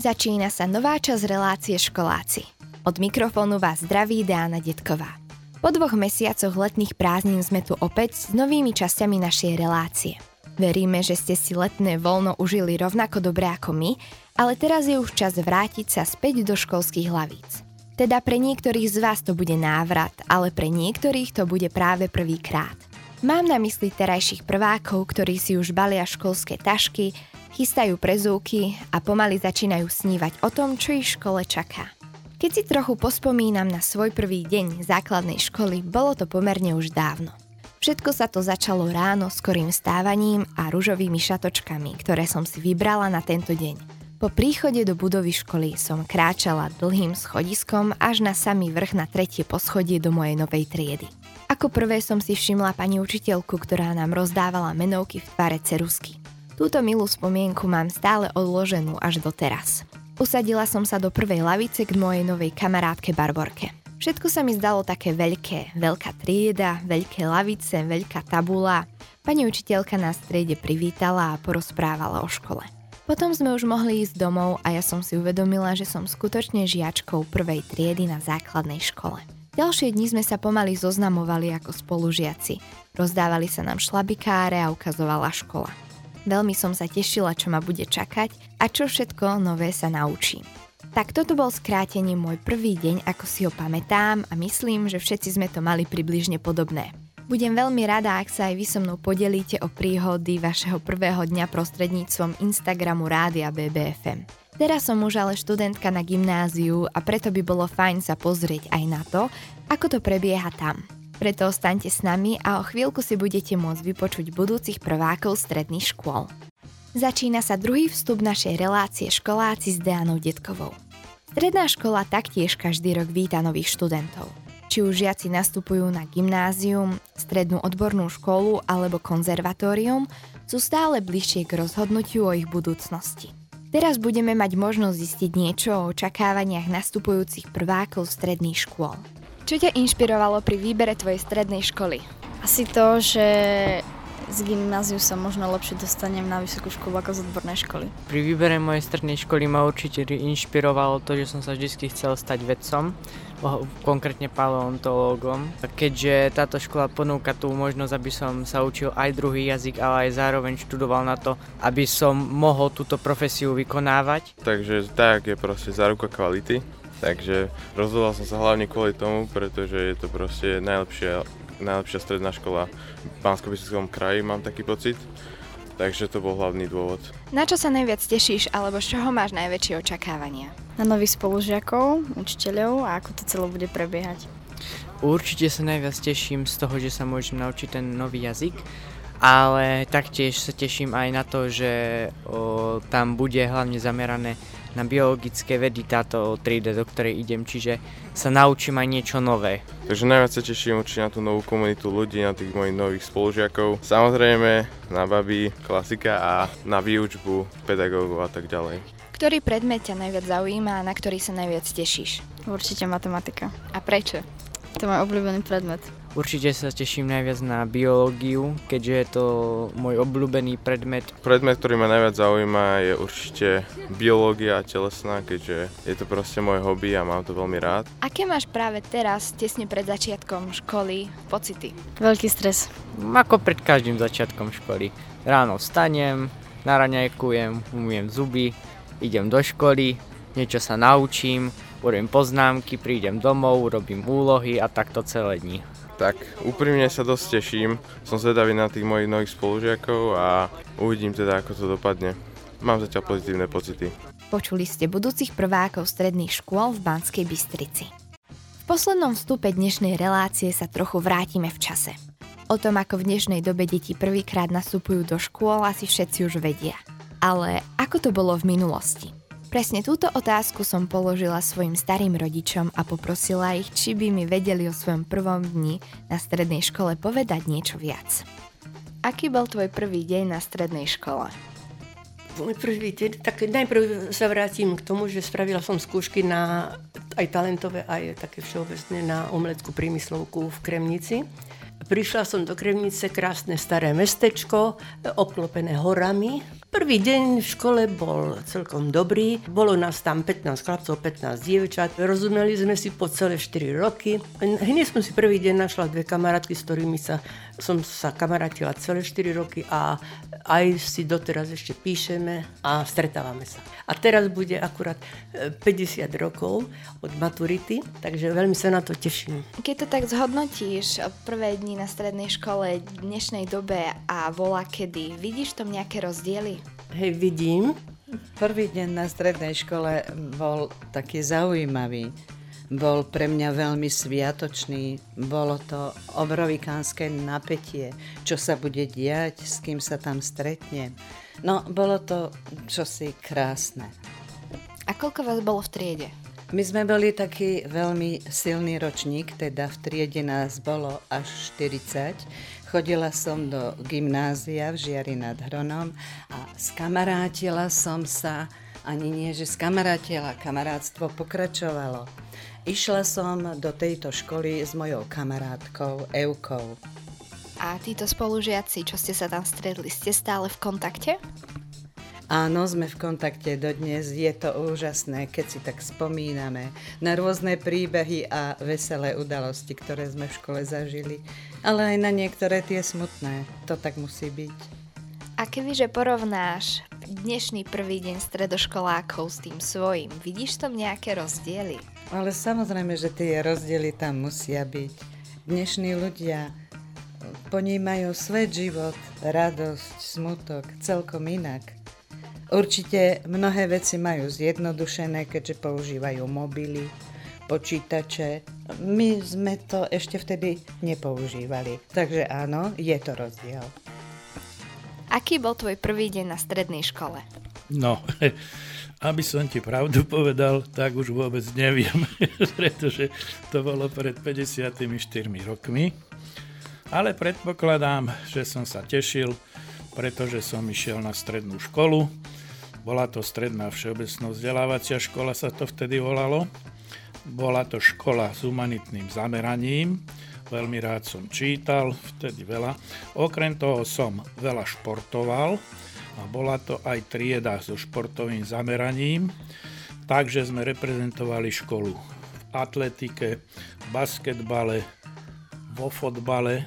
Začína sa nová časť relácie Školáci. Od mikrofónu vás zdraví Diana Detková. Po dvoch mesiacoch letných prázdnin sme tu opäť s novými časťami našej relácie. Veríme, že ste si letné voľno užili rovnako dobre ako my, ale teraz je už čas vrátiť sa späť do školských hlavíc. Teda pre niektorých z vás to bude návrat, ale pre niektorých to bude práve prvýkrát. Mám na mysli terajších prvákov, ktorí si už balia školské tašky, chystajú prezúky a pomaly začínajú snívať o tom, čo ich škole čaká. Keď si trochu pospomínam na svoj prvý deň základnej školy, bolo to pomerne už dávno. Všetko sa to začalo ráno skorým stávaním a ružovými šatočkami, ktoré som si vybrala na tento deň. Po príchode do budovy školy som kráčala dlhým schodiskom až na samý vrch na tretie poschodie do mojej novej triedy. Ako prvé som si všimla pani učiteľku, ktorá nám rozdávala menovky v tvare cerusky. Túto milú spomienku mám stále odloženú až doteraz. Usadila som sa do prvej lavice k mojej novej kamarátke Barborke. Všetko sa mi zdalo také veľké. Veľká trieda, veľké lavice, veľká tabula. Pani učiteľka nás v triede privítala a porozprávala o škole. Potom sme už mohli ísť domov a ja som si uvedomila, že som skutočne žiačkou prvej triedy na základnej škole. Ďalšie dni sme sa pomaly zoznamovali ako spolužiaci. Rozdávali sa nám šlabikáre a ukazovala škola. Veľmi som sa tešila, čo ma bude čakať a čo všetko nové sa naučím. Tak toto bol skrátenie môj prvý deň, ako si ho pamätám a myslím, že všetci sme to mali približne podobné. Budem veľmi rada, ak sa aj vy so mnou podelíte o príhody vašeho prvého dňa prostredníctvom Instagramu Rádia BBFM. Teraz som už ale študentka na gymnáziu a preto by bolo fajn sa pozrieť aj na to, ako to prebieha tam. Preto ostaňte s nami a o chvíľku si budete môcť vypočuť budúcich prvákov stredných škôl. Začína sa druhý vstup našej relácie školáci s Deanou Detkovou. Stredná škola taktiež každý rok víta nových študentov. Či už žiaci nastupujú na gymnázium, strednú odbornú školu alebo konzervatórium, sú stále bližšie k rozhodnutiu o ich budúcnosti. Teraz budeme mať možnosť zistiť niečo o očakávaniach nastupujúcich prvákov stredných škôl. Čo ťa inšpirovalo pri výbere tvojej strednej školy? Asi to, že z gymnáziu sa možno lepšie dostanem na vysokú školu ako z odbornej školy. Pri výbere mojej strednej školy ma určite inšpirovalo to, že som sa vždy chcel stať vedcom, konkrétne paleontológom. Keďže táto škola ponúka tú možnosť, aby som sa učil aj druhý jazyk, ale aj zároveň študoval na to, aby som mohol túto profesiu vykonávať. Takže tak je proste záruka kvality Takže rozhodol som sa hlavne kvôli tomu, pretože je to proste najlepšia, najlepšia stredná škola v bansko kraji, mám taký pocit. Takže to bol hlavný dôvod. Na čo sa najviac tešíš, alebo z čoho máš najväčšie očakávania? Na nových spolužiakov, učiteľov a ako to celé bude prebiehať. Určite sa najviac teším z toho, že sa môžem naučiť ten nový jazyk, ale taktiež sa teším aj na to, že o, tam bude hlavne zamerané na biologické vedy táto 3D, do ktorej idem, čiže sa naučím aj niečo nové. Takže najviac sa teším určite na tú novú komunitu ľudí, na tých mojich nových spolužiakov. Samozrejme na baby, klasika a na výučbu pedagógov a tak ďalej. Ktorý predmet ťa najviac zaujíma a na ktorý sa najviac tešíš? Určite matematika. A prečo? To je môj obľúbený predmet. Určite sa teším najviac na biológiu, keďže je to môj obľúbený predmet. Predmet, ktorý ma najviac zaujíma je určite biológia telesná, keďže je to proste môj hobby a mám to veľmi rád. Aké máš práve teraz, tesne pred začiatkom školy, pocity? Veľký stres. Ako pred každým začiatkom školy. Ráno vstanem, naraňajkujem, umiem zuby, idem do školy, niečo sa naučím, urobím poznámky, prídem domov, robím úlohy a takto celé dní. Tak úprimne sa dosť teším, som zvedavý na tých mojich nových spolužiakov a uvidím teda, ako to dopadne. Mám zatiaľ pozitívne pocity. Počuli ste budúcich prvákov stredných škôl v Banskej Bystrici. V poslednom vstupe dnešnej relácie sa trochu vrátime v čase. O tom, ako v dnešnej dobe deti prvýkrát nastupujú do škôl, asi všetci už vedia. Ale ako to bolo v minulosti? Presne túto otázku som položila svojim starým rodičom a poprosila ich, či by mi vedeli o svojom prvom dni na strednej škole povedať niečo viac. Aký bol tvoj prvý deň na strednej škole? Môj prvý deň, tak najprv sa vrátim k tomu, že spravila som skúšky na aj talentové, aj také všeobecné na umeleckú prímyslovku v Kremnici. Prišla som do Kremnice, krásne staré mestečko, obklopené horami, Prvý deň v škole bol celkom dobrý. Bolo nás tam 15 chlapcov, 15 dievčat. Rozumeli sme si po celé 4 roky. Hneď som si prvý deň našla dve kamarátky, s ktorými sa, som sa kamarátila celé 4 roky a aj si doteraz ešte píšeme a stretávame sa. A teraz bude akurát 50 e, rokov od maturity, takže veľmi sa na to teším. Keď to tak zhodnotíš, prvé dni na strednej škole v dnešnej dobe a volá kedy, vidíš tam nejaké rozdiely? Hej, vidím. Prvý deň na strednej škole bol taký zaujímavý. Bol pre mňa veľmi sviatočný. Bolo to obrovikánske napätie, čo sa bude diať, s kým sa tam stretnem. No, bolo to čosi krásne. A koľko vás bolo v triede? My sme boli taký veľmi silný ročník, teda v triede nás bolo až 40. Chodila som do gymnázia v Žiari nad Hronom a skamarátila som sa, ani nie, že skamarátila, kamarátstvo pokračovalo. Išla som do tejto školy s mojou kamarátkou Eukou. A títo spolužiaci, čo ste sa tam stretli, ste stále v kontakte? Áno, sme v kontakte dodnes, je to úžasné, keď si tak spomíname na rôzne príbehy a veselé udalosti, ktoré sme v škole zažili, ale aj na niektoré tie smutné. To tak musí byť. A kebyže porovnáš dnešný prvý deň stredoškolákov s tým svojím, vidíš tam nejaké rozdiely? Ale samozrejme, že tie rozdiely tam musia byť. Dnešní ľudia ponímajú svet, život, radosť, smutok celkom inak. Určite mnohé veci majú zjednodušené, keďže používajú mobily, počítače. My sme to ešte vtedy nepoužívali. Takže áno, je to rozdiel. Aký bol tvoj prvý deň na strednej škole? No, aby som ti pravdu povedal, tak už vôbec neviem, pretože to bolo pred 54 rokmi. Ale predpokladám, že som sa tešil, pretože som išiel na strednú školu bola to stredná všeobecná vzdelávacia škola, sa to vtedy volalo. Bola to škola s humanitným zameraním. Veľmi rád som čítal, vtedy veľa. Okrem toho som veľa športoval a bola to aj trieda so športovým zameraním. Takže sme reprezentovali školu v atletike, v basketbale, vo fotbale.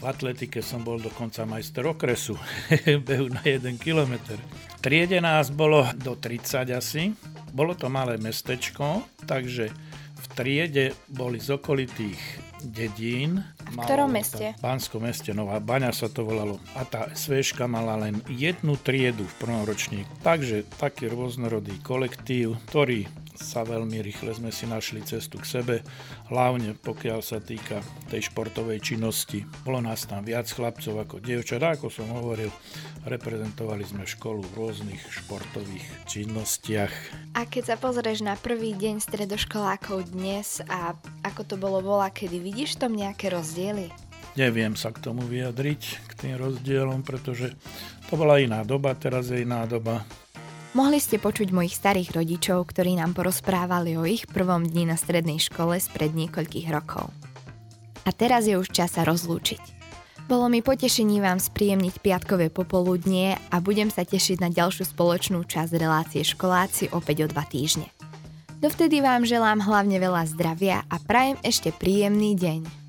V atletike som bol dokonca majster okresu, behu na 1 kilometr triede nás bolo do 30 asi. Bolo to malé mestečko, takže v triede boli z okolitých dedín. v ktorom meste? V Banskom meste, Nová Baňa sa to volalo. A tá SVŠka mala len jednu triedu v prvom ročníku. Takže taký rôznorodý kolektív, ktorý sa veľmi rýchle sme si našli cestu k sebe, hlavne pokiaľ sa týka tej športovej činnosti. Bolo nás tam viac chlapcov ako dievčat, ako som hovoril, reprezentovali sme školu v rôznych športových činnostiach. A keď sa pozrieš na prvý deň stredoškolákov dnes a ako to bolo vola, kedy vidíš tam nejaké rozdiely? Neviem sa k tomu vyjadriť, k tým rozdielom, pretože to bola iná doba, teraz je iná doba. Mohli ste počuť mojich starých rodičov, ktorí nám porozprávali o ich prvom dni na strednej škole spred niekoľkých rokov. A teraz je už čas sa rozlúčiť. Bolo mi potešením vám spríjemniť piatkové popoludnie a budem sa tešiť na ďalšiu spoločnú časť relácie školáci opäť o dva týždne. Dovtedy vám želám hlavne veľa zdravia a prajem ešte príjemný deň.